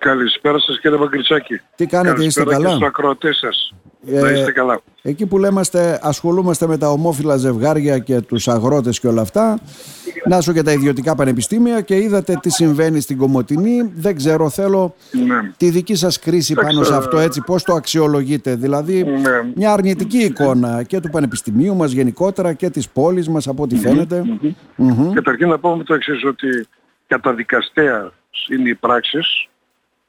Καλησπέρα σας κύριε Μπαγκριτσάκη. Τι κάνετε, είστε Καλησπέρα καλά; και στους ακροατές σας. Ε, Να είστε καλά. Εκεί που λέμε ασχολούμαστε με τα ομόφυλα ζευγάρια και τους αγρότες και όλα αυτά Να σου και τα ιδιωτικά πανεπιστήμια και είδατε τι συμβαίνει στην Κομωτινή Δεν ξέρω, θέλω Ναι. τη δική σας κρίση πάνω σε ξέρω. αυτό έτσι Πώς το αξιολογείτε Δηλαδή Ναι. μια αρνητική εικόνα και του πανεπιστημίου μας γενικότερα και της πόλης μας από ό,τι φαίνεται Μμμ. Καταρχήν να πούμε το εξής ότι καταδικαστέας είναι οι πράξεις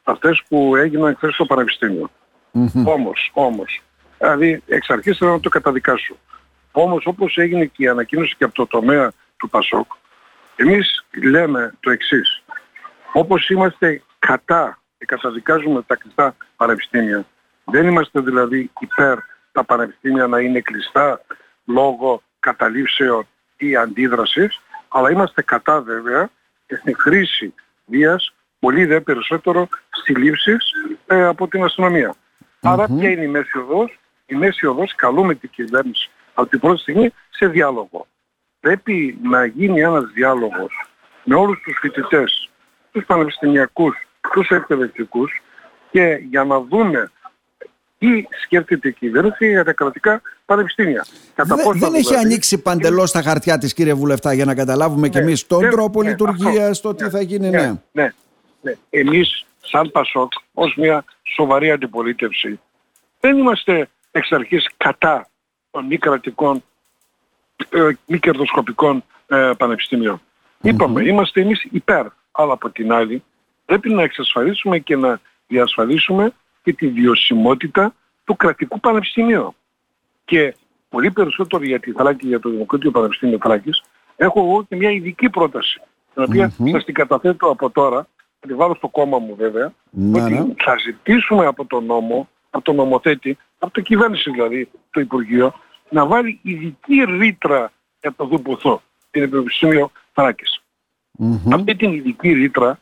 αυτές που έγιναν χθες στο Πανεπιστήμιο. Όμως, όμως, δηλαδή εξ αρχής θέλω να το καταδικάσω. Όμως όπως έγινε και η ανακοίνωση και από το τομέα του Πασόκ, εμείς λέμε το εξής. Όπως είμαστε κατά και καταδικάζουμε τα κλειστά πανεπιστήμια, δεν είμαστε δηλαδή υπέρ τα πανεπιστήμια να είναι κλειστά λόγω καταλήψεων ή αντίδρασης, αλλά είμαστε κατά βέβαια και στην χρήση βίας πολύ δε περισσότερο συλλήψεις ε, από την αστυνομία. Άρα ποια είναι η μέση οδός; Η μέση οδός καλούμε την κυβέρνηση από την πρώτη στιγμή σε διάλογο. Πρέπει να γίνει ένας διάλογος με όλους τους φοιτητές, τους πανεπιστημιακούς, τους εκπαιδευτικούς και για να δούμε τι σκέφτεται η κυβέρνηση για τα κρατικά πανεπιστήμια. Κατά Δε- πόσο δεν έχει δηλαδή- ανοίξει παντελώς τα χαρτιά της κύριε Βουλευτά για να καταλάβουμε και Ναι, εμείς τον ναι, τρόπο ναι, λειτουργίας, αυτό. το τι Ναι, θα γίνει, ναι, ναι. Ναι, ναι. Εμείς σαν Πασόκ ως μια σοβαρή αντιπολίτευση δεν είμαστε εξ αρχής κατά των μη κρατικών, ε, μη κερδοσκοπικών ε, πανεπιστημίων. Είπαμε, είμαστε εμείς υπέρ. Αλλά από την άλλη πρέπει να εξασφαλίσουμε και να διασφαλίσουμε και τη βιωσιμότητα του κρατικού πανεπιστημίου. Και πολύ περισσότερο για τη Θράκη, για το Δημοκρατικό Πανεπιστήμιο Θράκης, έχω εγώ και μια ειδική πρόταση, την οποία σας την καταθέτω από τώρα, θα τη βάλω στο κόμμα μου βέβαια, Ναι, ότι ναι. θα ζητήσουμε από τον νόμο, από τον νομοθέτη, από το κυβέρνηση δηλαδή, το Υπουργείο, να βάλει ειδική ρήτρα για το ΔΟΠΟΘΟ, την Πανεπιστήμιο Θράκης. Μμμ. Αυτή την ειδική ρήτρα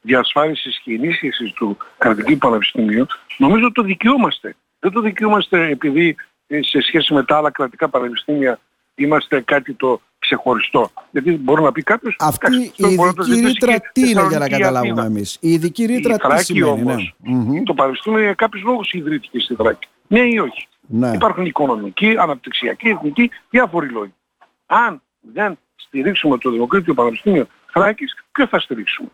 διασφάλισης και ενίσχυσης του κρατικού πανεπιστημίου, νομίζω το δικαιούμαστε. Δεν το δικαιούμαστε επειδή ε, σε σχέση με τα άλλα κρατικά πανεπιστήμια είμαστε κάτι το ξεχωριστό. Γιατί μπορεί να πει κάποιος... Αυτή «Εντάξει, η αυτό μπορεί να το ειδική ζητήσει ρήτρα και τι είναι για να Θεσσαλονίκη ή καταλάβουμε Αθήνα». εμείς; Η ειδική ρήτρα Η τι Θράκη σημαίνει, όμως, ναι. Μμμ. το Πανεπιστήμιο για κάποιους λόγους ιδρύθηκε στη Θράκη. Ναι ή όχι; Ναι. Υπάρχουν οικονομικοί, αναπτυξιακοί, εθνικοί, διάφοροι λόγοι. Αν δεν στηρίξουμε το Δημοκρατικό Πανεπιστήμιο Θράκης, ποιο θα στηρίξουμε;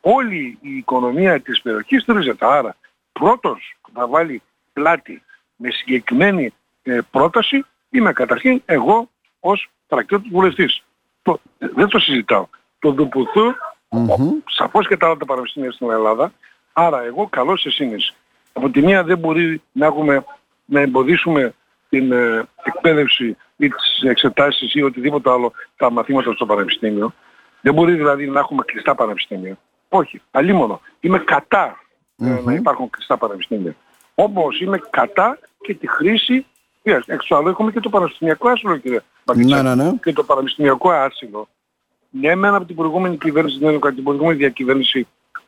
Όλη η οικονομία της περιοχής στηρίζεται. Άρα πρώτος που θα βάλει πλάτη με συγκεκριμένη ε, πρόταση είμαι καταρχήν εγώ ως τρακτιώτης βουλευτής. Το, δεν το συζητάω. Το ΔΟΠΟΘΟ, Μμμ. σαφώς και τα άλλα τα πανεπιστήμια στην Ελλάδα, άρα εγώ καλώ σε σύνεση. Από τη μία δεν μπορεί να, έχουμε, να εμποδίσουμε την ε, εκπαίδευση ή τις εξετάσεις ή οτιδήποτε άλλο τα μαθήματα στο πανεπιστήμιο. Δεν μπορεί δηλαδή να έχουμε κλειστά πανεπιστήμια. Όχι, αλλήμωνο. Είμαι κατά ε, να υπάρχουν κλειστά πανεπιστήμια. Όμως είμαι κατά και τη χρήση βίας. Εξ του άλλου έχουμε και το πανεπιστημιακό άσυλο κύριε Μπαγκητσάκη. Ναι, ναι, ναι. Και το πανεπιστημιακό άσυλο ναι, μεν από την προηγούμενη κυβέρνηση, δεν είναι την προηγούμενη διακυβέρνηση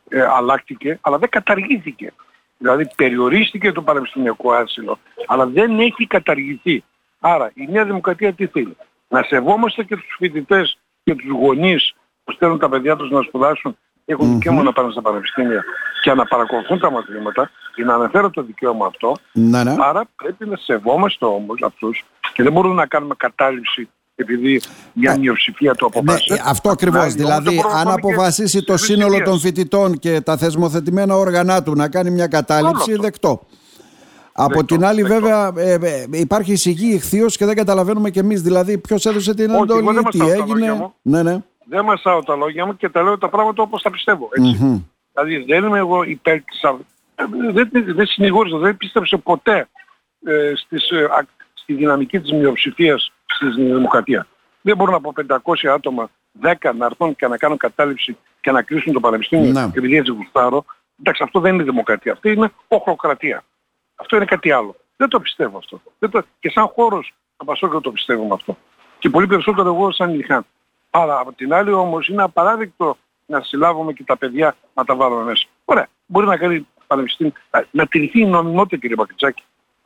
ε, αλλάχτηκε, αλλά δεν καταργήθηκε. Δηλαδή περιορίστηκε το πανεπιστημιακό άσυλο, αλλά δεν έχει καταργηθεί. Άρα η Νέα Δημοκρατία τι θέλει; Να σεβόμαστε και τους φοιτητές και τους γονείς που στέλνουν τα παιδιά τους να σπουδάσουν έχουν δικαίωμα να πάνε στα πανεπιστήμια και να παρακολουθούν τα μαθήματα και να αναφέρω το δικαίωμα αυτό. Ναι, ναι. Άρα πρέπει να σεβόμαστε όμως αυτούς και δεν μπορούμε να κάνουμε κατάληψη επειδή μια μειοψηφία το Ναι, αποφάσισε. αυτό ακριβώς. Να, Δηλαδή, δεν μπορούμε να αν πάμε και αποφασίσει το στις σύνολο δυσκολίες. των φοιτητών και τα θεσμοθετημένα όργανα του να κάνει μια κατάληψη, αυτό. δεκτό. Από Δεκτό, την άλλη, δεκτό. βέβαια, ε, ε, υπάρχει εισηγή ηχθείως και δεν καταλαβαίνουμε κι εμείς. Δηλαδή, ποιος έδωσε την Όχι, εγώ εντολή, δεν τι μασάω τα λόγια έγινε. μου. Ναι, ναι. Δεν μασάω τα λόγια μου και τα λέω τα πράγματα όπως τα πιστεύω. Έτσι. Μμμ. Δηλαδή δεν είμαι εγώ υπέρ της... α- ε, Δεν, δεν συνηγόρησα, δεν πίστεψε ποτέ ε, στις, ε, α- στη δυναμική της μειοψηφίας στη δημοκρατία. Δεν μπορούν από 500 άτομα 10 να έρθουν και να κάνουν κατάληψη και να κλείσουν το πανεπιστήμιο Ναι. επειδή έτσι γουστάρω. Εντάξει, αυτό δεν είναι δημοκρατία. Αυτό είναι οχροκρατία. Αυτό είναι κάτι άλλο. Δεν το πιστεύω αυτό. Δεν το... Και σαν χώρος θα πασώ και το πιστεύουμε αυτό. Και πολύ περισσότερο εγώ σαν Ιλιχάν. Αλλά από την άλλη όμως είναι απαράδεκτο να συλλάβουμε και τα παιδιά να τα βάλουμε μέσα. Ωραία. Μπορεί να κάνει πανεπιστήμιο. Α, Να τηρηθεί η νομιμότητα κύριε Μπακριτσάκη.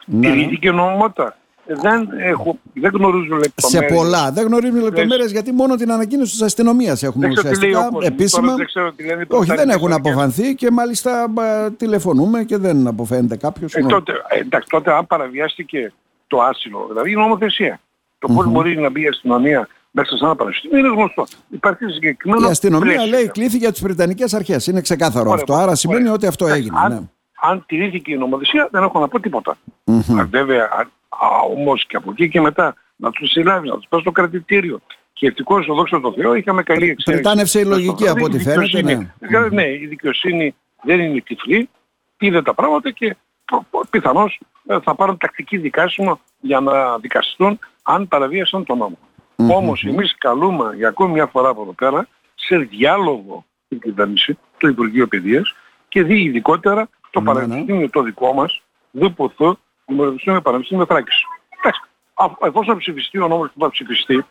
Ναι, ναι. Τηρήθηκε η νομιμότητα. δεν, έχω, δεν γνωρίζουν λεπτομέρειες. Σε πολλά. Δεν γνωρίζουν λεπτομέρειες γιατί μόνο την ανακοίνωση της αστυνομίας έχουμε Δεν ξέρω τι λέει ο ουσιαστικά κόσμος. επίσημα. Τώρα δεν ξέρω τι λένε οι Όχι, δεν πρωτάριδες έχουν και- αποφανθεί και μάλιστα μπα, τηλεφωνούμε και δεν αποφαίνεται κάποιος. Ε, τότε, ε, εντάξει, τότε αν παραβιάστηκε το άσυλο, δηλαδή η νομοθεσία. Το πώς μπορεί να μπει η αστυνομία μέσα σε ένα πανεπιστήμιο είναι γνωστό. Υπάρχει συγκεκριμένο Η αστυνομία πλαίσιο. λέει κλήθηκε από τις Βρετανικές αρχές. Είναι ξεκάθαρο Ωραία, αυτό. Άρα ωραία. σημαίνει ότι αυτό Εντάξει, έγινε. Αν, Ναι. αν τηρήθηκε η νομοθεσία δεν έχω να πω τίποτα. Α, Βέβαια, α, α, όμως και από εκεί και μετά να τους συλλάβει, να τους πας στο κρατητήριο. Και ευτυχώς, δόξα τω Θεώ, είχαμε καλή εξαίρεση. Πριτάνευσε η λογική από ό,τι Η φαίνεται, δικαιοσύνη- ναι. ναι, η δικαιοσύνη δεν είναι τυφλή, είδε τα πράγματα και προ- προ- πιθανώς ε, θα πάρουν τακτική δικάσιμο για να δικαστούν αν παραβίασαν τον νόμο. Όμως εμείς καλούμε για ακόμη μια φορά από εδώ πέρα σε διάλογο την κυβέρνηση, το Υπουργείο Παιδείας και δει ειδικότερα το Ναι, ναι. πανεπιστήμιο το δικό μας, ΔΠΘ, Δημοκρατικό Πανεπιστήμιο Θράκης. Εντάξει, α- εφόσον ψηφιστεί ο νόμος που θα ψηφιστεί,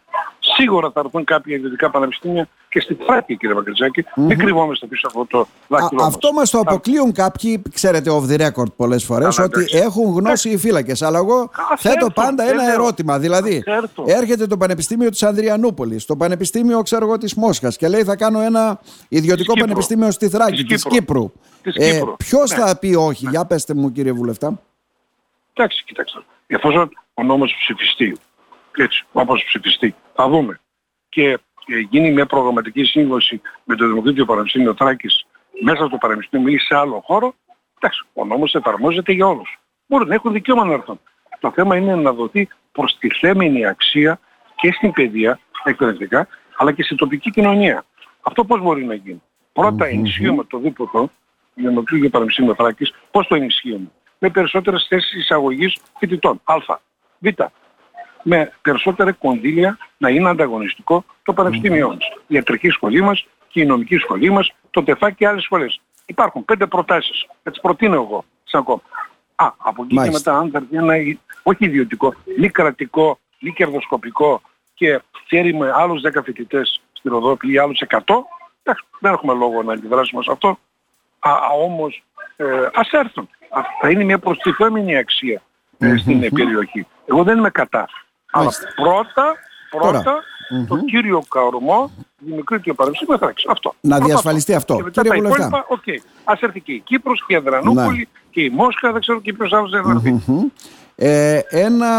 σίγουρα θα έρθουν κάποια ιδιωτικά πανεπιστήμια και στη Θράκη, κύριε Βαγκριτζάκη. Μην κρυβόμαστε πίσω από το Α, δάχτυλό μας. αυτό μας το αποκλείουν κάποιοι, ξέρετε, off the record πολλές φορές, Καλά, ότι εντάξει. έχουν γνώση οι φύλακες. Αλλά εγώ Ας θέτω έρθουν, πάντα ένα βέβαια. ερώτημα. Δηλαδή, Ας έρθουν. έρχεται το Πανεπιστήμιο της Ανδριανούπολης, το Πανεπιστήμιο, ξέρω εγώ, της Μόσχας και λέει θα κάνω ένα ιδιωτικό Κύπρου. πανεπιστήμιο στη Θράκη, Της της Κύπρου. Κύπρου. Της Κύπρου. Ποιος Ναι. θα πει όχι, για πετε μου, κύριε Βουλευτά. Εντάξει, κοιτάξτε. Εφόσον ο νόμος ψηφιστεί, έτσι, όπως ψηφιστεί, θα δούμε. Και ε, γίνει μια προγραμματική σύμβαση με το Δημοκρατικό Πανεπιστήμιο Θράκης μέσα στο Πανεπιστήμιο ή σε άλλο χώρο, εντάξει, ο νόμος εφαρμόζεται για όλους. Μπορούν να έχουν δικαίωμα να έρθουν. Το θέμα είναι να δοθεί προστιθέμενη αξία και στην παιδεία, εκπαιδευτικά, αλλά και στην τοπική κοινωνία. Αυτό πώς μπορεί να γίνει; Πρώτα ενισχύουμε το δίποτο, Δημοκρατικό Πανεπιστήμιο Θράκης, πώς το ενισχύουμε; Με περισσότερες θέσεις εισαγωγής φοιτητών. Α. Β. Με περισσότερα κονδύλια να είναι ανταγωνιστικό το πανεπιστήμιό μας. Η ιατρική σχολή μας και η νομική σχολή μας, το ΤΕΦΑ και άλλες σχολές. Υπάρχουν πέντε προτάσεις. Έτσι προτείνω εγώ σαν κόμμα. Α, από εκεί Μάλιστα. και μετά αν θα έρθει ένα ι- όχι ιδιωτικό, μη κρατικό, μη κερδοσκοπικό και φέρει με άλλους 10 φοιτητές στη Ροδόπη ή άλλους 100, εντάξει, δεν έχουμε λόγο να αντιδράσουμε σε αυτό. Α, α, όμως ε, ας έρθουν. Α, θα είναι μια προστιθέμενη αξία ε, στην ε, περιοχή. Εγώ δεν είμαι κατά. Αλλά Μάλιστα. πρώτα, πρώτα Τώρα. το κύριο κορμό Δημοκρίτειο Πανεπιστήμιο Θράκης. Αυτό. Να Αυτό. διασφαλιστεί αυτό. Και μετά Κύριε τα Βουλευτά. υπόλοιπα, οκ. Ας έρθει και η Κύπρος και η Αδριανούπολη και η Μόσχα, δεν ξέρω και ποιος άλλος δεν θα έρθει. Μμμ. Ε, ένα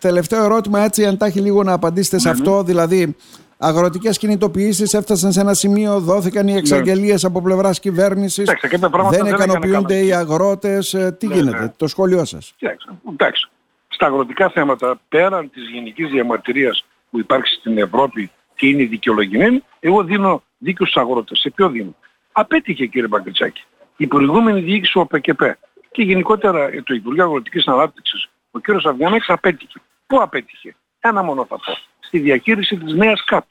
τελευταίο ερώτημα έτσι αν τα έχει λίγο να απαντήσετε σε αυτό δηλαδή αγροτικές κινητοποιήσεις έφτασαν σε ένα σημείο δόθηκαν οι εξαγγελίες από πλευράς κυβέρνησης Ναι. Εντάξει, κάποια πράγματα δεν δεν έκανε ικανοποιούνται καλά. οι αγρότες ε, τι Ναι, γίνεται ναι. το σχόλιο σας Κοιτάξτε, εντάξει. Στα αγροτικά θέματα, πέραν της γενικής διαμαρτυρίας που υπάρχει στην Ευρώπη και είναι δικαιολογημένη, εγώ δίνω δίκιο στους αγρότες. Σε ποιο δίνω; Απέτυχε κύριε Μπαγκριτσάκη. Η προηγούμενη διοίκηση του ΟΠΕΚΕΠΕ και γενικότερα ε, το Υπουργείο Αγροτικής Ανάπτυξης, ο κύριος Αυγιανάκης απέτυχε. Πού απέτυχε; Ένα μόνο θα πω. Στη διαχείριση της νέας ΚΑΠ.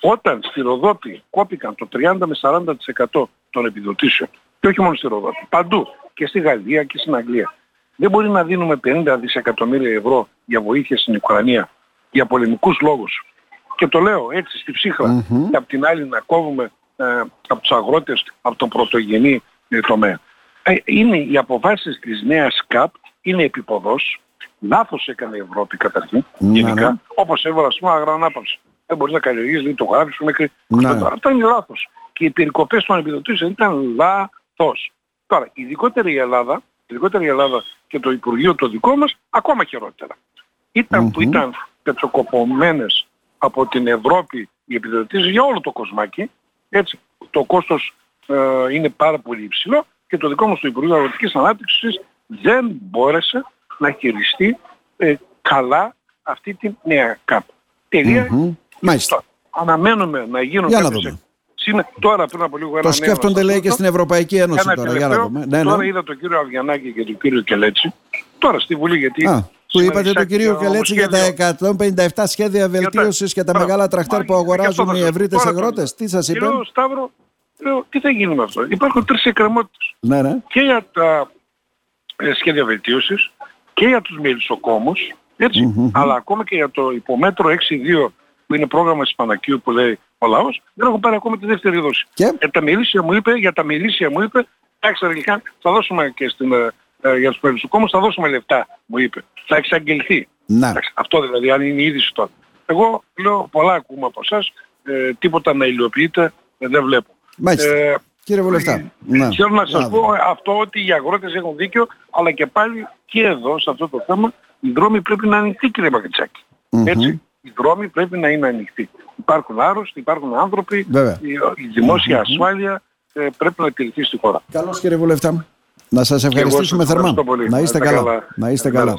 Όταν στη Ροδόπη κόπηκαν το 30 με 40% των επιδοτήσεων, και όχι μόνο στη Ροδόπη, παντού, και στη Γαλλία και στην Αγγλία, δεν μπορεί να δίνουμε 50 δισεκατομμύρια ευρώ για βοήθεια στην Ουκρανία για πολεμικούς λόγους. Και το λέω έτσι στη ψύχρα. Και απ' την άλλη να κόβουμε ε, από τους αγρότες από τον πρωτογενή ε, τομέα. Ε, είναι οι αποφάσεις της νέας ΚΑΠ, είναι επιποδός. Λάθος έκανε η Ευρώπη καταρχήν, Ναι, γενικά, ναι. όπως έβαλα ας πούμε αγρανάπαυση. Δεν μπορείς να καλλιεργείς, δεν το γράφεις σου μέχρι Ναι. αυτό. Αυτό είναι λάθος. Και οι περικοπές των επιδοτήσεων ήταν λάθος. Τώρα, ειδικότερα η Ελλάδα, ειδικότερα η Ελλάδα και το Υπουργείο το δικό μας, ακόμα χειρότερα. Ήταν που ήταν πετσοκοπωμένες από την Ευρώπη οι επιδοτήσεις για όλο το κοσμάκι, έτσι, το κόστος ε, είναι πάρα πολύ υψηλό και το δικό μας το Υπουργείο Αγροτικής Ανάπτυξης δεν μπόρεσε να χειριστεί ε, καλά αυτή τη νέα ΚΑΠ. Τελεία. Μμμ. Μάλιστα. Τώρα, Αναμένουμε να γίνουν Για να κάποιες δούμε. εκ- Σύμε- Τώρα πριν από λίγο ένα το νέο σκέφτονται να λέει σας και πω. στην Ευρωπαϊκή Ένωση Ένα τώρα για να τελευταίο, δούμε ναι, Τώρα ναι. είδα τον κύριο Αυγιανάκη και τον κύριο Κελέτσι. Τώρα στη Βουλή γιατί... Α, που σήμερα είπατε το εισάγει κύριο το Κελέτσι για τα νομοσχέδιο. 157 σχέδια βελτίωσης και τα Μπράβο. μεγάλα τραχτέρ που Μα, και αυτό αγοράζουν θα οι σας- ευρύτες τώρα το αγρότες. λέω. Τι σας Και είπε; Λέω, Σταύρο, λέω, τι θα γίνει με αυτό; Υπάρχουν τρεις εκκρεμότητες. Ναι, ναι. Και για τα ε, σχέδια βελτίωσης και για τους μελισσοκόμους, έτσι, αλλά ακόμα και για το υπομέτρο 6-2 που είναι πρόγραμμα της Πανακίου που λέει ο λαός, δεν έχω πάρει ακόμα τη δεύτερη δόση. Και; Για τα μελίσια μου είπε, για τα μελίσια μου είπε, εντάξει αγγλικά, θα δώσουμε και στην, ε, ε, για τους μελισσοκόμους θα δώσουμε λεφτά, μου είπε. Θα εξαγγελθεί. Ναι. αυτό δηλαδή αν είναι η είδηση τώρα. Εγώ λέω πολλά ακούμε από εσάς, ε, τίποτα να υλοποιείται ε, δεν βλέπω. Μάλιστα. Ε, Κύριε Βουλευτά. Ναι. Θέλω να σας πω αυτό ότι οι αγρότες έχουν δίκιο, αλλά και πάλι και εδώ σε αυτό το θέμα οι δρόμοι πρέπει να είναι ανοιχτοί κύριε Μαγκητσάκη. Mm-hmm. Έτσι. Οι δρόμοι πρέπει να είναι ανοιχτοί. Υπάρχουν άρρωστοι, υπάρχουν άνθρωποι, Βέβαια. η, η δημόσια mm-hmm. ασφάλεια ε, πρέπει να τηρηθεί στη χώρα. Καλώς κύριε Βουλευτά. Να σας ευχαριστήσουμε θερμά. Να είστε καλά. Να είστε καλά.